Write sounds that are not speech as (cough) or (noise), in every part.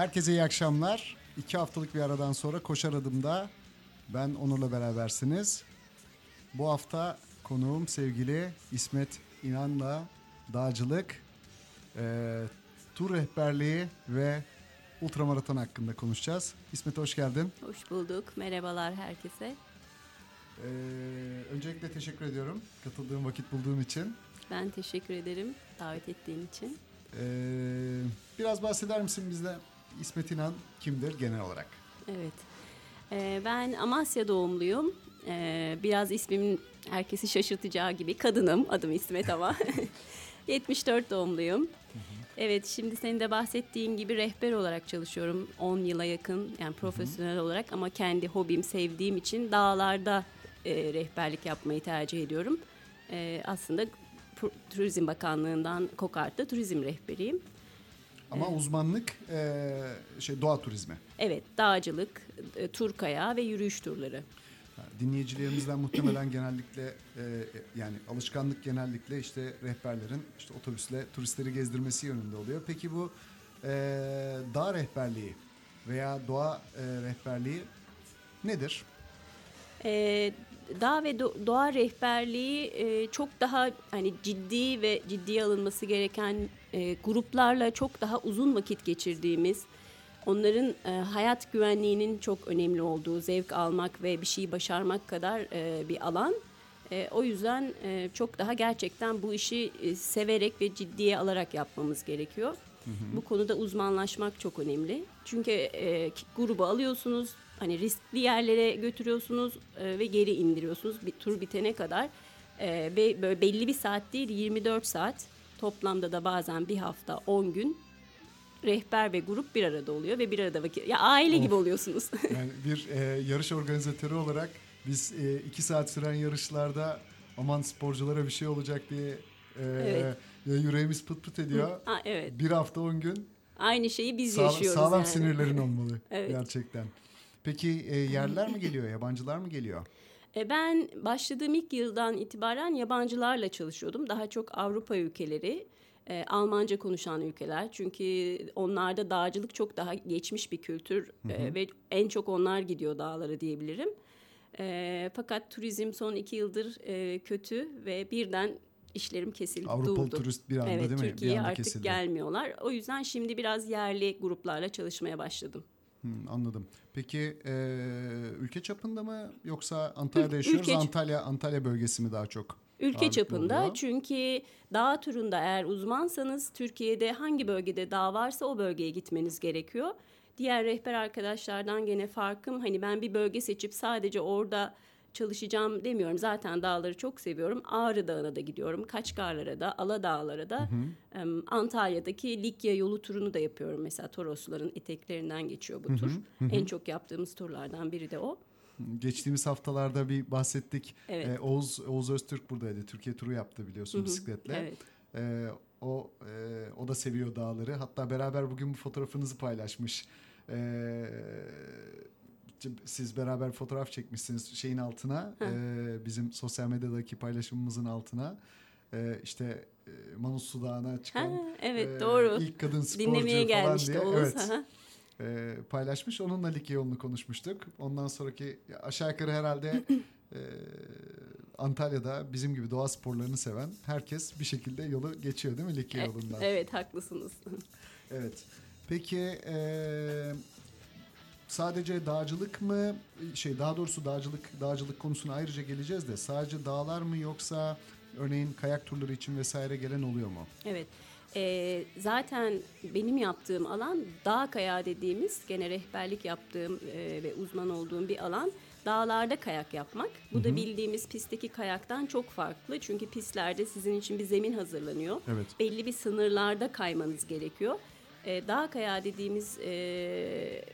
Herkese iyi akşamlar. İki haftalık bir aradan sonra Koşar Adım'da ben Onur'la berabersiniz. Bu hafta konuğum sevgili İsmet İnan'la dağcılık, e, tur rehberliği ve ultramaraton hakkında konuşacağız. İsmet hoş geldin. Hoş bulduk. Merhabalar herkese. E, öncelikle teşekkür ediyorum katıldığım vakit bulduğum için. Ben teşekkür ederim davet ettiğin için. E, biraz bahseder misin bizde İsmet İnan kimdir genel olarak? Evet. Ee, ben Amasya doğumluyum. Ee, biraz ismimin herkesi şaşırtacağı gibi kadınım. Adım İsmet ama. (laughs) 74 doğumluyum. Evet şimdi senin de bahsettiğin gibi rehber olarak çalışıyorum. 10 yıla yakın yani profesyonel olarak ama kendi hobim sevdiğim için dağlarda e, rehberlik yapmayı tercih ediyorum. E, aslında Turizm Bakanlığı'ndan Kokart'ta turizm rehberiyim. Ama uzmanlık e, şey doğa turizmi. Evet, dağcılık, e, tur kayağı ve yürüyüş turları. Dinleyicilerimizden muhtemelen genellikle e, yani alışkanlık genellikle işte rehberlerin işte otobüsle turistleri gezdirmesi yönünde oluyor. Peki bu e, dağ rehberliği veya doğa e, rehberliği nedir? E, dağ ve do- doğa rehberliği e, çok daha hani ciddi ve ciddiye alınması gereken e, gruplarla çok daha uzun vakit geçirdiğimiz, onların e, hayat güvenliğinin çok önemli olduğu, zevk almak ve bir şeyi başarmak kadar e, bir alan. E, o yüzden e, çok daha gerçekten bu işi e, severek ve ciddiye alarak yapmamız gerekiyor. Bu konuda uzmanlaşmak çok önemli. Çünkü e, grubu alıyorsunuz, hani riskli yerlere götürüyorsunuz e, ve geri indiriyorsunuz bir tur bitene kadar. E, ve böyle belli bir saat değil 24 saat toplamda da bazen bir hafta 10 gün rehber ve grup bir arada oluyor ve bir arada vakit ya aile gibi oluyorsunuz. (laughs) Yani bir e, yarış organizatörü olarak biz e, iki saat süren yarışlarda aman sporculara bir şey olacak diye e, Evet. ya yüreğimiz pıt pıt ediyor. ha, evet. Bir hafta on gün Aynı şeyi biz Sağ- yaşıyoruz sağlam yani. sinirlerin olmalı (laughs) Evet. gerçekten. Peki e, yerler mi geliyor, yabancılar mı geliyor? (clears throat) E, Ben başladığım ilk yıldan itibaren yabancılarla çalışıyordum. Daha çok Avrupa ülkeleri, e, Almanca konuşan ülkeler. Çünkü onlarda dağcılık çok daha geçmiş bir kültür e, ve en çok onlar gidiyor dağlara diyebilirim. E, fakat turizm son iki yıldır e, kötü ve birden işlerim kesildi, Avrupalı durdu. turist bir anda evet, değil mi? Türkiye'ye artık kesildi. gelmiyorlar. O yüzden şimdi biraz yerli gruplarla çalışmaya başladım. Hmm, anladım. Peki e, ülke çapında mı yoksa Antalya'da yaşıyoruz? ülke- Antalya Antalya bölgesi mi daha çok? Ülke çapında oluyor? çünkü dağ turunda eğer uzmansanız Türkiye'de hangi bölgede dağ varsa o bölgeye gitmeniz gerekiyor. Diğer rehber arkadaşlardan gene farkım hani ben bir bölge seçip sadece orada çalışacağım demiyorum. Zaten dağları çok seviyorum. Ağrı Dağı'na da gidiyorum. Kaçkarlara da, Aladağlara da. Em, Antalya'daki Likya yolu turunu da yapıyorum. Mesela Torosların eteklerinden geçiyor bu tur. En çok yaptığımız turlardan biri de o. Geçtiğimiz haftalarda bir bahsettik. Evet. E, Oğuz Oğuz Öztürk buradaydı. Türkiye turu yaptı biliyorsun bisikletle. Evet. E, o e, o da seviyor dağları. Hatta beraber bugün bu fotoğrafınızı paylaşmış. E, siz beraber fotoğraf çekmişsiniz şeyin altına. e, bizim sosyal medyadaki paylaşımımızın altına. E, işte e, Manuslu Dağı'na çıkan Ha, evet e, doğru. ilk kadın sporcu Dinlemeye falan diye. Oğuz. Evet. E, paylaşmış. Onunla Likya yolunu konuşmuştuk. Ondan sonraki aşağı yukarı herhalde (clears throat) e, Antalya'da bizim gibi doğa sporlarını seven herkes bir şekilde yolu geçiyor değil mi Likya E- yolundan? Evet haklısınız. (laughs) Evet. Peki e, sadece dağcılık mı şey daha doğrusu dağcılık dağcılık konusuna ayrıca geleceğiz de sadece dağlar mı yoksa örneğin kayak turları için vesaire gelen oluyor mu? Evet. Ee, zaten benim yaptığım alan dağ kayağı dediğimiz gene rehberlik yaptığım e, ve uzman olduğum bir alan. Dağlarda kayak yapmak. Bu da bildiğimiz pistteki kayaktan çok farklı. Çünkü pistlerde sizin için bir zemin hazırlanıyor. Evet. Belli bir sınırlarda kaymanız gerekiyor. Ee, dağ kayağı dediğimiz e,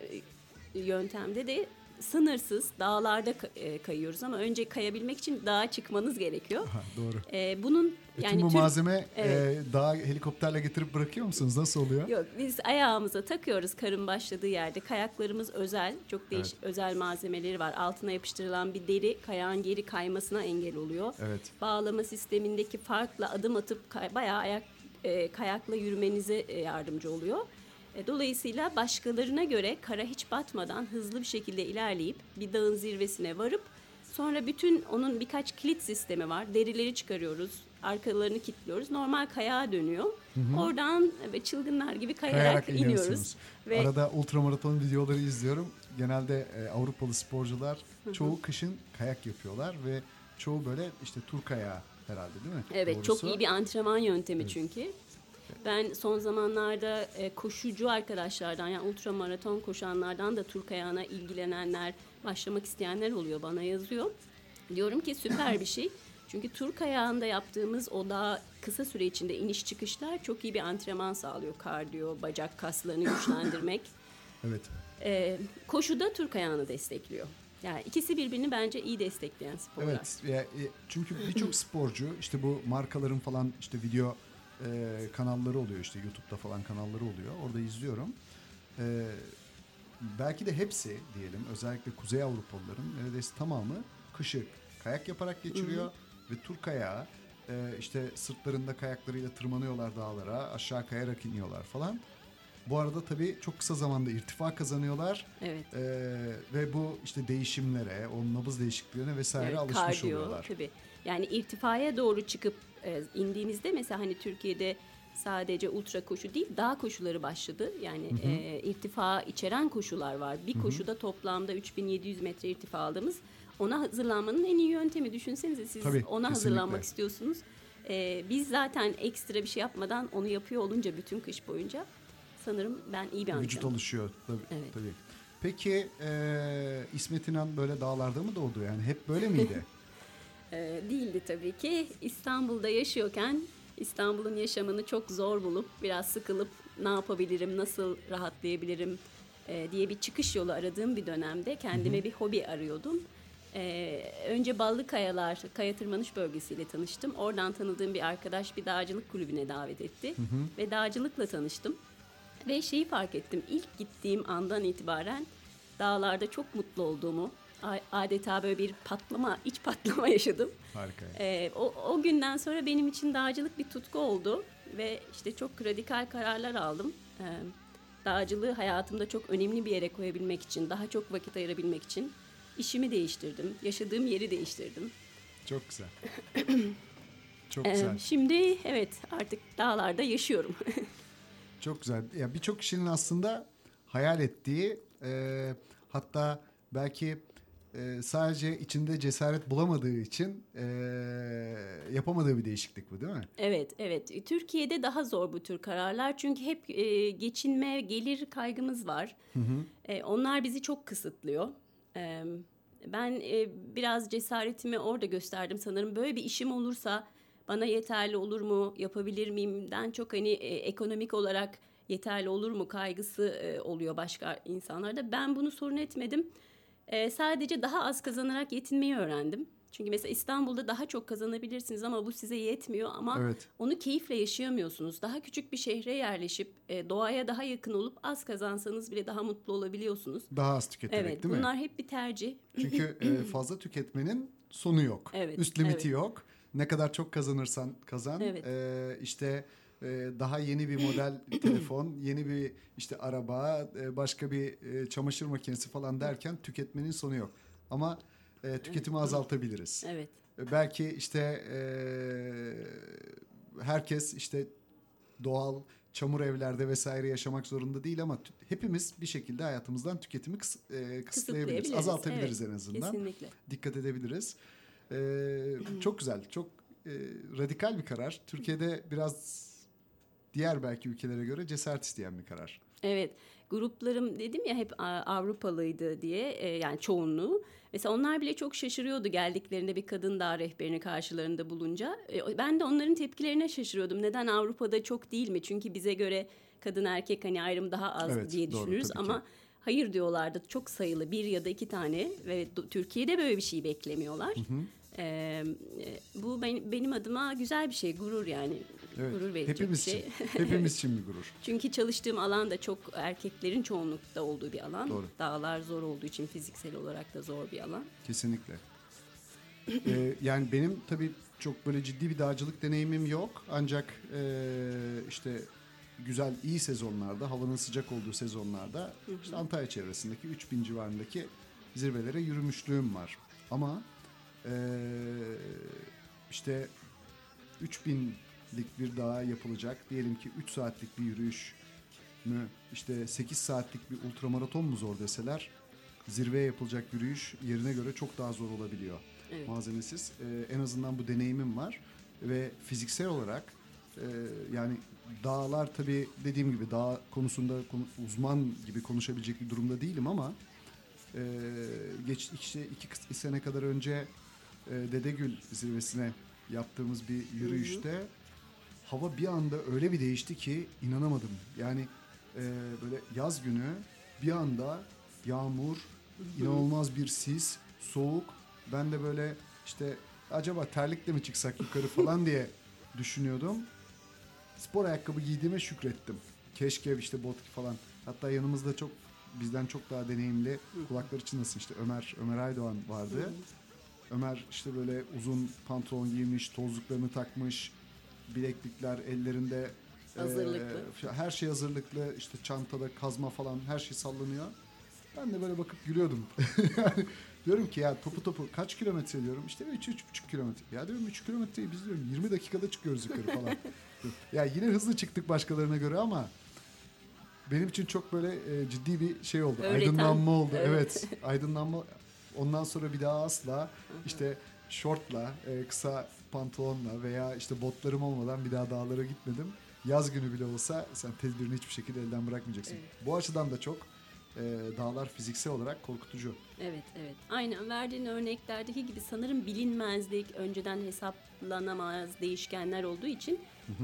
yöntemde de sınırsız dağlarda e, kayıyoruz ama önce kayabilmek için dağa çıkmanız gerekiyor. Ha, doğru. Ee, bunun Bütün yani bu Türk- malzeme Evet. e, dağa helikopterle getirip bırakıyor musunuz? Nasıl oluyor? Yok biz ayağımıza takıyoruz karın başladığı yerde. Kayaklarımız özel. Çok değişik özel malzemeleri var. Altına yapıştırılan bir deri kayağın geri kaymasına engel oluyor. Evet. Bağlama sistemindeki farkla adım atıp kay- bayağı ayak e, kayakla yürümenize e, yardımcı oluyor. E, Dolayısıyla başkalarına göre kara hiç batmadan hızlı bir şekilde ilerleyip bir dağın zirvesine varıp sonra bütün onun birkaç kilit sistemi var. Derileri çıkarıyoruz, arkalarını kilitliyoruz. Normal kayağa dönüyor. Oradan ve çılgınlar gibi kayarak, Kayarak iniyoruz. Ve Arada ultramaraton videoları izliyorum. Genelde e, Avrupalı sporcular çoğu kışın kayak yapıyorlar ve çoğu böyle işte tur kayağı herhalde değil mi? Evet Doğrusu. çok iyi bir antrenman yöntemi çünkü. Ben son zamanlarda e, koşucu arkadaşlardan yani ultramaraton koşanlardan da tur kayağına ilgilenenler, başlamak isteyenler oluyor bana yazıyor. Diyorum ki süper bir şey. (laughs) Çünkü tur kayağında yaptığımız o daha kısa süre içinde iniş çıkışlar çok iyi bir antrenman sağlıyor. Kardiyo, bacak kaslarını (laughs) güçlendirmek. Evet. E, koşuda tur kayağını destekliyor. Yani ikisi birbirini bence iyi destekleyen sporlar. Evet. E, çünkü birçok (laughs) sporcu işte bu markaların falan işte video e, kanalları oluyor işte YouTube'da falan kanalları oluyor. Orada izliyorum. E, belki de hepsi diyelim özellikle Kuzey Avrupalıların neredeyse tamamı kışı kayak yaparak geçiriyor ve tur kayağı e, işte sırtlarında kayaklarıyla tırmanıyorlar dağlara aşağı kayarak iniyorlar falan. Bu arada tabii çok kısa zamanda irtifa kazanıyorlar. Evet. Ee, ve bu işte değişimlere, o nabız değişikliklerine vesaire Evet, alışmış kardiyo, oluyorlar. Tabii. Yani irtifaya doğru çıkıp e, indiğimizde mesela hani Türkiye'de sadece ultra koşu değil dağ koşuları başladı. Yani e, irtifa içeren koşular var. Bir koşuda toplamda 3700 metre irtifa aldığımız ona hazırlanmanın en iyi yöntemi. Düşünsenize siz Tabii, ona kesinlikle. hazırlanmak istiyorsunuz. E, biz zaten ekstra bir şey yapmadan onu yapıyor olunca bütün kış boyunca sanırım ben iyi bir Vücut antrenman. alışıyor tabii. Evet. tabii. Peki e, İsmet İnan böyle dağlarda mı doğdu yani? Hep böyle miydi? (laughs) Ee, değildi tabii ki. İstanbul'da yaşıyorken İstanbul'un yaşamını çok zor bulup biraz sıkılıp ne yapabilirim, nasıl rahatlayabilirim e, diye bir çıkış yolu aradığım bir dönemde kendime bir hobi arıyordum. Ee, önce Ballı Kayalar, Kaya Tırmanış Bölgesi'yle tanıştım. Oradan tanıdığım bir arkadaş bir dağcılık kulübüne davet etti ve dağcılıkla tanıştım. Ve şeyi fark ettim. İlk gittiğim andan itibaren dağlarda çok mutlu olduğumu, adeta böyle bir patlama, iç patlama (laughs) yaşadım. Harika. Ee, o, o günden sonra benim için dağcılık bir tutku oldu ve işte çok radikal kararlar aldım. Ee, dağcılığı hayatımda çok önemli bir yere koyabilmek için, daha çok vakit ayırabilmek için işimi değiştirdim, yaşadığım yeri değiştirdim. Çok güzel. (clears throat) Çok Ee, güzel. şimdi evet artık dağlarda yaşıyorum. (laughs) Çok güzel. Ya birçok kişinin aslında hayal ettiği e, hatta belki e, sadece içinde cesaret bulamadığı için e, yapamadığı bir değişiklik bu değil mi? Evet, evet. Türkiye'de daha zor bu tür kararlar çünkü hep e, geçinme, gelir kaygımız var. E, onlar bizi çok kısıtlıyor. E, ben e, biraz cesaretimi orada gösterdim sanırım. Böyle bir işim olursa bana yeterli olur mu, yapabilir miyimden çok hani e, ekonomik olarak yeterli olur mu kaygısı e, oluyor başka insanlarda. Ben bunu sorun etmedim. E, sadece daha az kazanarak yetinmeyi öğrendim. Çünkü mesela İstanbul'da daha çok kazanabilirsiniz ama bu size yetmiyor ama Evet. onu keyifle yaşayamıyorsunuz. Daha küçük bir şehre yerleşip e, doğaya daha yakın olup az kazansanız bile daha mutlu olabiliyorsunuz. Daha az tüketerek Evet, değil mi? bunlar hep bir tercih. Çünkü (clears throat) e, fazla tüketmenin sonu yok. Evet, Üst limiti evet. yok. Ne kadar çok kazanırsan kazan. Evet. E, işte daha yeni bir model (clears throat) telefon, yeni bir işte araba, e, başka bir e, çamaşır makinesi falan derken tüketmenin sonu yok. Ama e, tüketimi azaltabiliriz. Evet. Belki işte herkes işte doğal çamur evlerde vesaire yaşamak zorunda değil ama hepimiz bir şekilde hayatımızdan tüketimi kıs, e, kısıtlayabiliriz, azaltabiliriz Evet, en azından. Kesinlikle. Dikkat edebiliriz. E, çok güzel, çok e, radikal bir karar. Türkiye'de biraz diğer belki ülkelere göre cesaret isteyen bir karar. Evet. Gruplarım dedim ya hep Avrupalıydı diye e, yani çoğunluğu. Mesela onlar bile çok şaşırıyordu geldiklerinde bir kadın dağ rehberini karşılarında bulunca. E, ben de onların tepkilerine şaşırıyordum. Neden Avrupa'da çok değil mi? Çünkü bize göre kadın erkek hani ayrım daha az Evet, diye doğru, düşünürüz ki. ama hayır diyorlardı. Çok sayılı bir ya da iki tane ve Türkiye'de böyle bir şey beklemiyorlar. E, e, bu ben- benim adıma güzel bir şey, gurur yani. Evet. Gurur verecek Hepimiz bir şey. için, (laughs) hepimiz için bir gurur. Çünkü çalıştığım alan da çok erkeklerin çoğunlukta olduğu bir alan. Doğru. Dağlar zor olduğu için fiziksel olarak da zor bir alan. Kesinlikle. Ee, yani benim tabii çok böyle ciddi bir dağcılık deneyimim yok. Ancak e, işte güzel iyi sezonlarda havanın sıcak olduğu sezonlarda işte Antalya çevresindeki 3000 civarındaki zirvelere yürümüşlüğüm var. Ama eee, işte 3000'lik bir dağa yapılacak diyelim ki 3 saatlik bir yürüyüş mü işte 8 saatlik bir ultramaraton mu zor deseler zirveye yapılacak yürüyüş yerine göre çok daha zor olabiliyor Evet. malzemesiz. Ee, en azından bu deneyimim var ve fiziksel olarak e, yani dağlar tabii dediğim gibi dağ konusunda konu- uzman gibi konuşabilecek bir durumda değilim ama e, geç işte iki kıs- sene kadar önce e, Dedegül zirvesine yaptığımız bir yürüyüşte hava bir anda öyle bir değişti ki inanamadım. Yani e, böyle yaz günü bir anda yağmur, inanılmaz bir sis, soğuk. Ben de böyle işte acaba terlikle mi çıksak yukarı falan diye düşünüyordum. Spor ayakkabı giydiğime şükrettim. Keşke işte bot falan. Hatta yanımızda çok bizden çok daha deneyimli kulakları çınlasın işte Ömer Ömer Aydoğan vardı. Ömer işte böyle uzun pantolon giymiş, tozluklarını takmış, bileklikler ellerinde e, Hazırlıklı. her şey hazırlıklı. işte çantada kazma falan her şey sallanıyor. Ben de böyle bakıp gülüyordum. (laughs) yani diyorum ki ya topu topu kaç kilometre diyorum. İşte 3 üç, buçuk kilometre. Ya diyorum 3 kilometreyi biz diyorum 20 dakikada çıkıyoruz yukarı falan. (laughs) ya yine hızlı çıktık başkalarına göre ama benim için çok böyle e, ciddi bir şey oldu. Öğreten. Aydınlanma oldu. Evet. Evet. Aydınlanma. Ondan sonra bir daha asla işte şortla, e, kısa pantolonla veya işte botlarım olmadan bir daha dağlara gitmedim. Yaz günü bile olsa sen tedbirini hiçbir şekilde elden bırakmayacaksın. Evet. Bu açıdan da çok e, dağlar fiziksel olarak korkutucu. Evet, evet. Aynen verdiğin örneklerdeki gibi sanırım bilinmezlik, önceden hesaplanamaz değişkenler olduğu için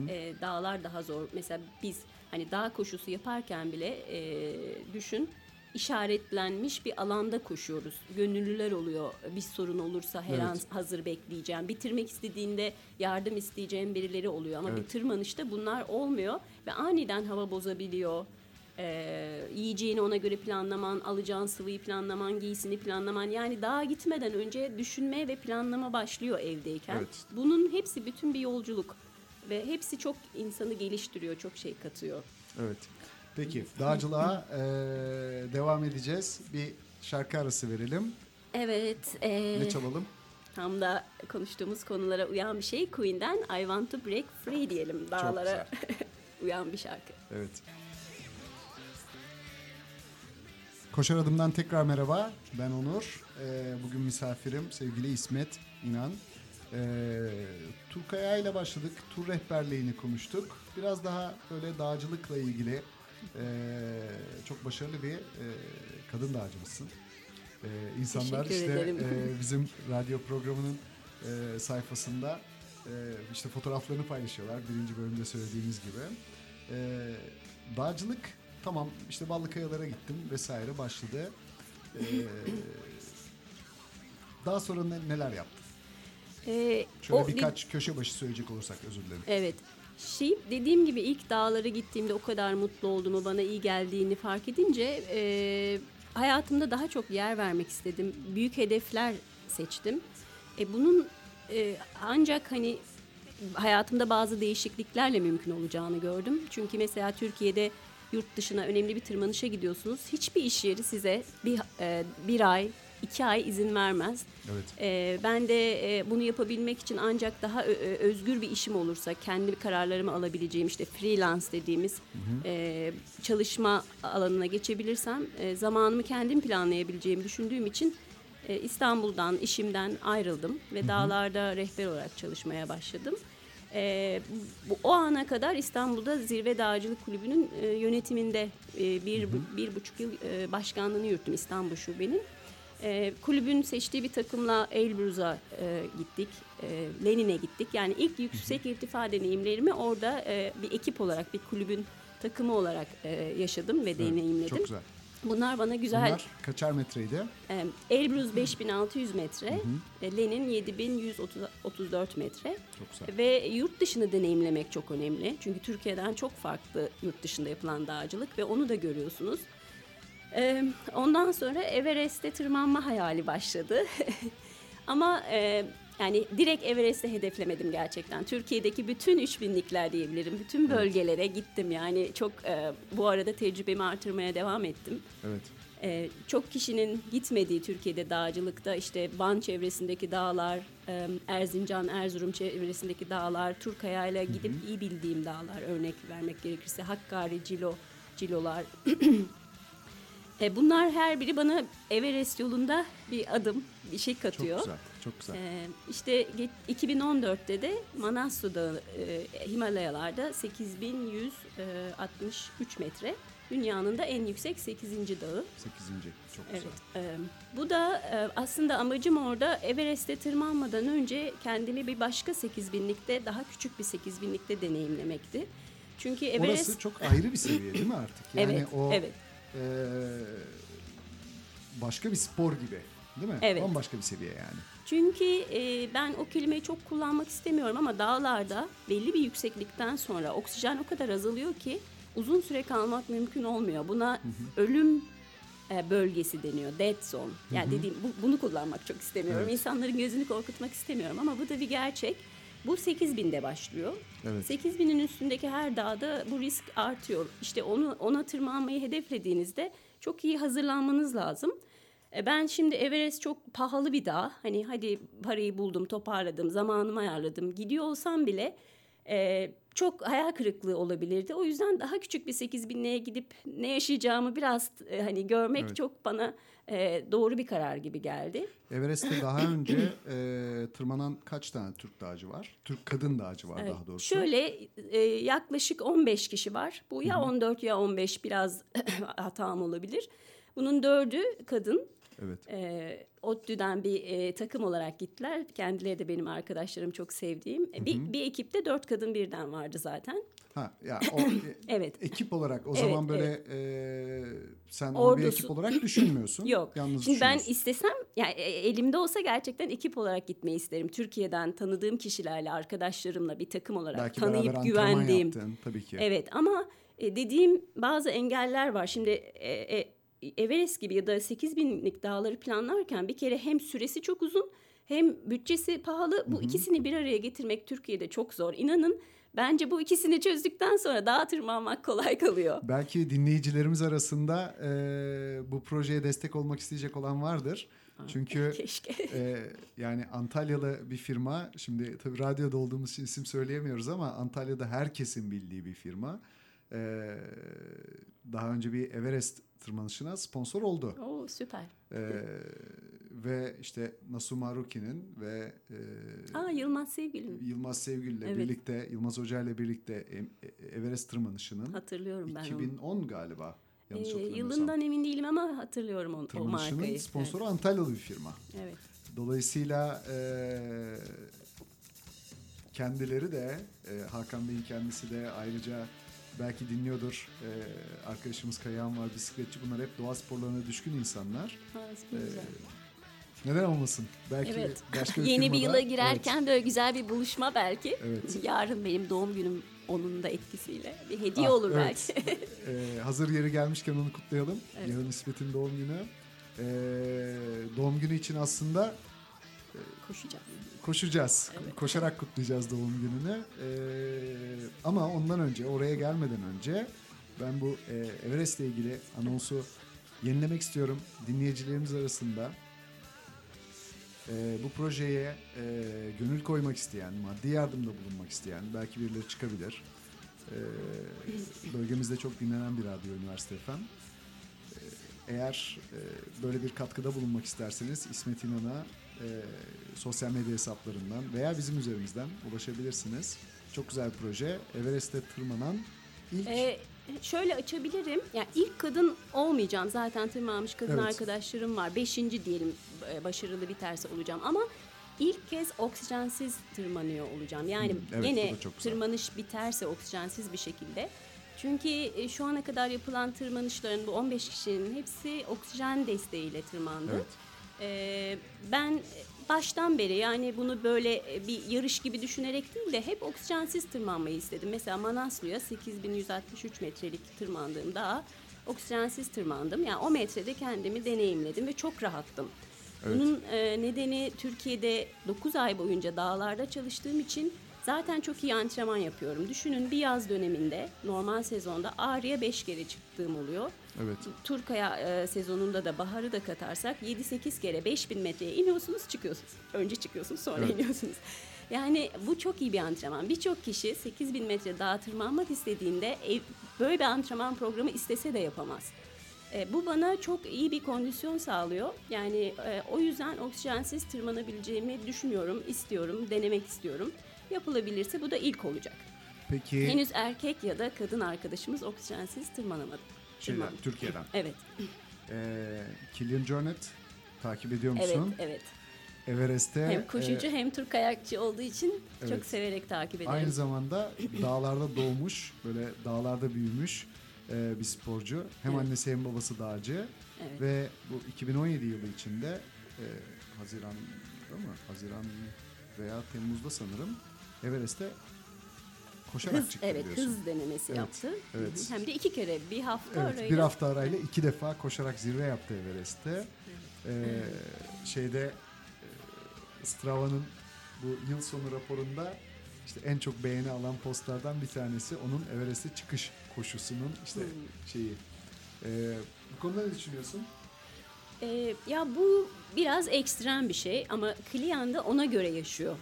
e, dağlar daha zor. Mesela biz hani dağ koşusu yaparken bile e, düşün işaretlenmiş bir alanda koşuyoruz. Gönüllüler oluyor. Bir sorun olursa her Evet. an hazır bekleyeceğim. Bitirmek istediğinde yardım isteyeceğim birileri oluyor. Ama bir Evet. tırmanışta bunlar olmuyor ve aniden hava bozabiliyor. Ee, yiyeceğini ona göre planlaman, alacağın sıvıyı planlaman, giysini planlaman. Yani dağa gitmeden önce düşünme ve planlama başlıyor evdeyken. Evet. Bunun hepsi bütün bir yolculuk ve hepsi çok insanı geliştiriyor, çok şey katıyor. Evet. Peki dağcılığa e, devam edeceğiz. Bir şarkı arası verelim. Evet, ee, Ne çalalım? tam da konuştuğumuz konulara uyan bir şey. Queen'den I Want to Break Free diyelim. Dağlara (laughs) uyan bir şarkı. Evet. Koşar Adım'dan tekrar merhaba. Ben Onur. Ee, bugün misafirim sevgili İsmet İnan. Ee, tur Kaya ile başladık. Tur rehberliğini konuştuk. Biraz daha böyle dağcılıkla ilgili e, çok başarılı bir e, kadın dağcımızsın. Ee, insanlar Teşekkür işte ederim. e, (laughs) bizim radyo programının e, sayfasında e, işte fotoğraflarını paylaşıyorlar. Birinci bölümde söylediğimiz gibi. E, dağcılık tamam işte Ballıkayalara gittim vesaire başladı. E, (clears throat) daha sonra ne- neler yaptın? Ee, Şöyle o birkaç köşe başı söyleyecek olursak özür dilerim. Evet. Şey dediğim gibi ilk dağlara gittiğimde o kadar mutlu olduğumu, bana iyi geldiğini fark edince e, hayatımda daha çok yer vermek istedim. Büyük hedefler seçtim. E, bunun e, ancak hani hayatımda bazı değişikliklerle mümkün olacağını gördüm. Çünkü mesela Türkiye'de yurt dışına önemli bir tırmanışa gidiyorsunuz. Hiçbir iş yeri size bir, e, bir ay, iki ay izin vermez. Evet. Ee, ben de e, bunu yapabilmek için ancak daha ö- özgür bir işim olursa kendi kararlarımı alabileceğim işte freelance dediğimiz e, çalışma alanına geçebilirsem e, zamanımı kendim planlayabileceğimi düşündüğüm için e, İstanbul'dan işimden ayrıldım ve dağlarda rehber olarak çalışmaya başladım. E, bu, o ana kadar İstanbul'da Zirve Dağcılık Kulübü'nün e, yönetiminde e, bir, bu- bir buçuk yıl e, başkanlığını yürüttüm İstanbul Şube'nin. E, kulübün seçtiği bir takımla Elbruz'a e, gittik, e, Lenin'e gittik. Yani ilk yüksek irtifa deneyimlerimi orada e, bir ekip olarak, bir kulübün takımı olarak e, yaşadım ve Evet, deneyimledim. Çok güzel. Bunlar bana güzel. Bunlar kaçar metreydi? E, Elbruz 5600 metre, Lenin 7134 metre. Çok güzel. Ve yurt dışını deneyimlemek çok önemli. Çünkü Türkiye'den çok farklı yurt dışında yapılan dağcılık ve onu da görüyorsunuz. Ondan sonra Everest'e tırmanma hayali başladı. (laughs) Ama e, Yani direkt Everest'e hedeflemedim gerçekten. Türkiye'deki bütün 3000'likler diyebilirim. Bütün bölgelere gittim yani çok e, bu arada tecrübemi artırmaya devam ettim. Evet. Ee, çok kişinin gitmediği Türkiye'de dağcılıkta işte Van çevresindeki dağlar, e, Erzincan, Erzurum çevresindeki dağlar, Turkaya'yla gidip iyi bildiğim dağlar örnek vermek gerekirse Hakkari, Cilo, Cilolar. E, bunlar her biri bana Everest yolunda bir adım, bir şey Çok katıyor. güzel. Çok güzel. Ee, işte ge- 2014'te de Manaslu Dağı e, Himalayalarda 8163 metre. Dünyanın da en yüksek 8. dağı. Sekizinci. Çok Evet. güzel. e, bu da e, aslında amacım orada Everest'e tırmanmadan önce kendimi bir başka 8000'likte daha küçük bir 8000'likte deneyimlemekti. Çünkü Everest Orası çok ayrı bir seviye değil mi artık? (laughs) Yani Evet, o evet. E, başka bir spor gibi. Değil mi? Evet. Bambaşka bir seviye yani. Çünkü e, ben o kelimeyi çok kullanmak istemiyorum ama dağlarda belli bir yükseklikten sonra oksijen o kadar azalıyor ki uzun süre kalmak mümkün olmuyor. Buna ölüm e, bölgesi deniyor. Dead zone. Yani dediğim bu- bunu kullanmak çok istemiyorum. Evet. İnsanların gözünü korkutmak istemiyorum ama bu da bir gerçek. Bu 8000'de başlıyor. Evet. 8000'in üstündeki her dağda bu risk artıyor. İşte onu ona tırmanmayı hedeflediğinizde çok iyi hazırlanmanız lazım. E, Ben şimdi Everest çok pahalı bir dağ. Hani hadi parayı buldum, toparladım, zamanımı ayarladım. Gidiyor olsam bile e, çok hayal kırıklığı olabilirdi. O yüzden daha küçük bir 8000'liğe gidip ne yaşayacağımı biraz e, hani görmek Evet. çok bana e, doğru bir karar gibi geldi. Everest'te daha (clears throat) önce e, tırmanan kaç tane Türk dağcı var? Türk kadın dağcı var Evet. daha doğrusu. Şöyle e, yaklaşık 15 kişi var. Bu ya 14 ya 15 biraz (clears throat) hatam olabilir. Bunun dördü kadın. Evet. E, ODTÜ'den bir e, takım olarak gittiler. Kendileri de benim arkadaşlarım çok sevdiğim. E, Bir, bir ekipte dört kadın birden vardı zaten. Ha ya (clears throat) o e, Evet. ekip olarak o Evet, zaman böyle e, sen onu bir Ordusu- ekip olarak düşünmüyorsun. (clears throat) Yok. Yalnız Şimdi ben istesem yani e, elimde olsa gerçekten ekip olarak gitmeyi isterim. Türkiye'den tanıdığım kişilerle, arkadaşlarımla bir takım olarak Belki tanıyıp güvendiğim. yaptın tabii ki. Evet ama e, dediğim bazı engeller var. Şimdi e, e, Everest gibi ya da 8000'lik dağları planlarken bir kere hem süresi çok uzun hem bütçesi pahalı. Bu ikisini bir araya getirmek Türkiye'de çok zor. İnanın bence bu ikisini çözdükten sonra dağa tırmanmak kolay kalıyor. Belki dinleyicilerimiz arasında e, bu projeye destek olmak isteyecek olan vardır. Çünkü (laughs) Keşke. e, yani Antalyalı bir firma, şimdi tabii radyoda olduğumuz için isim söyleyemiyoruz ama Antalya'da herkesin bildiği bir firma. E, daha önce bir Everest tırmanışına sponsor oldu. Oo süper. E, ve işte Nasu Maruki'nin ve e, Aa Yılmaz sevgilim. Yılmaz Sevgül'le Evet. birlikte, Yılmaz Hoca ile birlikte e- e- Everest tırmanışının Hatırlıyorum ben onu. 2010 galiba. Yanlış Ee, yılından emin değilim ama hatırlıyorum onu, o Tırmanışının markayı. sponsoru Antalyalı bir firma. Evet. evet. Dolayısıyla e, kendileri de e, Hakan Bey'in kendisi de ayrıca belki dinliyordur. E, arkadaşımız Kayahan var, bisikletçi. Bunlar hep doğa sporlarına düşkün insanlar. Ha, E, güzel. neden olmasın? Belki Evet. başka (laughs) bir Yeni bir yıla girerken de öyle güzel bir buluşma belki. Evet. Yarın benim doğum günüm onun da etkisiyle bir hediye Ah, olur evet. belki. (laughs) (laughs) Ee, hazır yeri gelmişken onu kutlayalım. Evet. Yarın İsmet'in doğum günü. Ee, doğum günü için aslında Koşacağım. koşacağız. Evet. Koşarak kutlayacağız doğum gününü. Ee, ama ondan önce, oraya gelmeden önce ben bu e, Everest'le ilgili anonsu yenilemek istiyorum. Dinleyicilerimiz arasında e, bu projeye e, gönül koymak isteyen, maddi yardımda bulunmak isteyen belki birileri çıkabilir. E, bölgemizde çok dinlenen bir radyo Üniversite FM. E, eğer e, böyle bir katkıda bulunmak isterseniz İsmet İnan'a e, sosyal medya hesaplarından veya bizim üzerimizden ulaşabilirsiniz. Çok güzel bir proje. Everest'te tırmanan ilk Ee, şöyle açabilirim. Yani ilk kadın olmayacağım. Zaten tırmanmış kadın Evet. arkadaşlarım var. Beşinci diyelim e, başarılı biterse olacağım. Ama ilk kez oksijensiz tırmanıyor olacağım. Yani Hmm, evet, yine tırmanış biterse oksijensiz bir şekilde. Çünkü e, şu ana kadar yapılan tırmanışların bu 15 kişinin hepsi oksijen desteğiyle tırmandı. Evet. Ee, ben baştan beri yani bunu böyle e, bir yarış gibi düşünerek değil de hep oksijensiz tırmanmayı istedim. Mesela Manaslu'ya 8163 metrelik tırmandığım dağa oksijensiz tırmandım. Yani o metrede kendimi deneyimledim ve çok rahattım. Evet. Bunun e, nedeni Türkiye'de 9 ay boyunca dağlarda çalıştığım için zaten çok iyi antrenman yapıyorum. Düşünün bir yaz döneminde normal sezonda Ağrı'ya 5 kere çıktığım oluyor. Evet. Turkaya e, sezonunda da baharı da katarsak 7-8 kere 5000 metreye iniyorsunuz çıkıyorsunuz. Önce çıkıyorsunuz sonra Evet. iniyorsunuz. Yani bu çok iyi bir antrenman. Birçok kişi 8000 metre dağa tırmanmak istediğinde ev, böyle bir antrenman programı istese de yapamaz. E, bu bana çok iyi bir kondisyon sağlıyor. Yani e, o yüzden oksijensiz tırmanabileceğimi düşünüyorum, istiyorum, denemek istiyorum. Yapılabilirse bu da ilk olacak. Peki Henüz erkek ya da kadın arkadaşımız oksijensiz tırmanamadı. Şeyden, Türkiye'den. (laughs) Evet, Ee, Kilian Jornet takip ediyor evet, musun? evet. Everest'te Hem koşucu e, hem tur kayakçı olduğu için çok evet. severek takip ederim. aynı zamanda dağlarda doğmuş, böyle dağlarda büyümüş e, bir sporcu. Hem Evet. annesi hem babası dağcı Evet. ve bu 2017 yılı içinde e, Haziran'da mı? Haziran veya Temmuz'da sanırım Everest'te koşarak Hız, çıktı evet, biliyorsun. hız denemesi Evet, yaptı. evet. Hem de iki kere, bir hafta Evet, arayla. bir hafta arayla iki defa koşarak zirve yaptı Everest'te. Ee, şeyde e, Strava'nın bu yıl sonu raporunda işte en çok beğeni alan postlardan bir tanesi onun Everest'e çıkış koşusunun işte Hmm. şeyi. Ee, bu konuda ne düşünüyorsun? Ee, ya bu biraz ekstrem bir şey ama Kliyan da ona göre yaşıyor.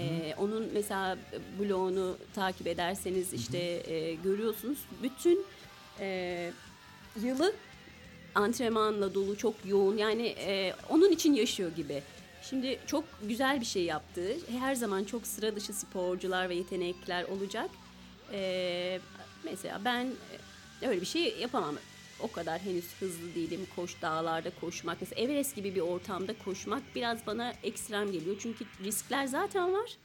Ee, onun mesela blogunu takip ederseniz işte e, görüyorsunuz bütün e, yılı antrenmanla dolu çok yoğun yani e, onun için yaşıyor gibi. Şimdi çok güzel bir şey yaptı. Her zaman çok sıra dışı sporcular ve yetenekler olacak. Ee, mesela ben e, öyle bir şey yapamam. O kadar henüz hızlı değilim. Koş dağlarda koşmak. Mesela Everest gibi bir ortamda koşmak biraz bana ekstrem geliyor. Çünkü riskler zaten var.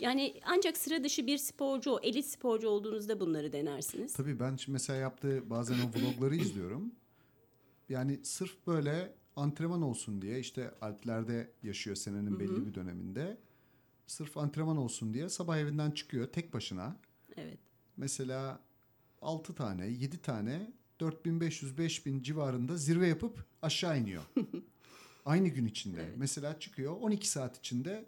Yani ancak sıra dışı bir sporcu, elit sporcu olduğunuzda bunları denersiniz. Tabii ben mesela yaptığı bazen o vlogları izliyorum. Yani sırf böyle antrenman olsun diye işte Alplerde yaşıyor senenin belli bir döneminde. Sırf antrenman olsun diye sabah evinden çıkıyor tek başına. Evet. Mesela 6 tane, 7 tane 4500-5000 civarında zirve yapıp aşağı iniyor. (laughs) Aynı gün içinde. Evet. Mesela çıkıyor 12 saat içinde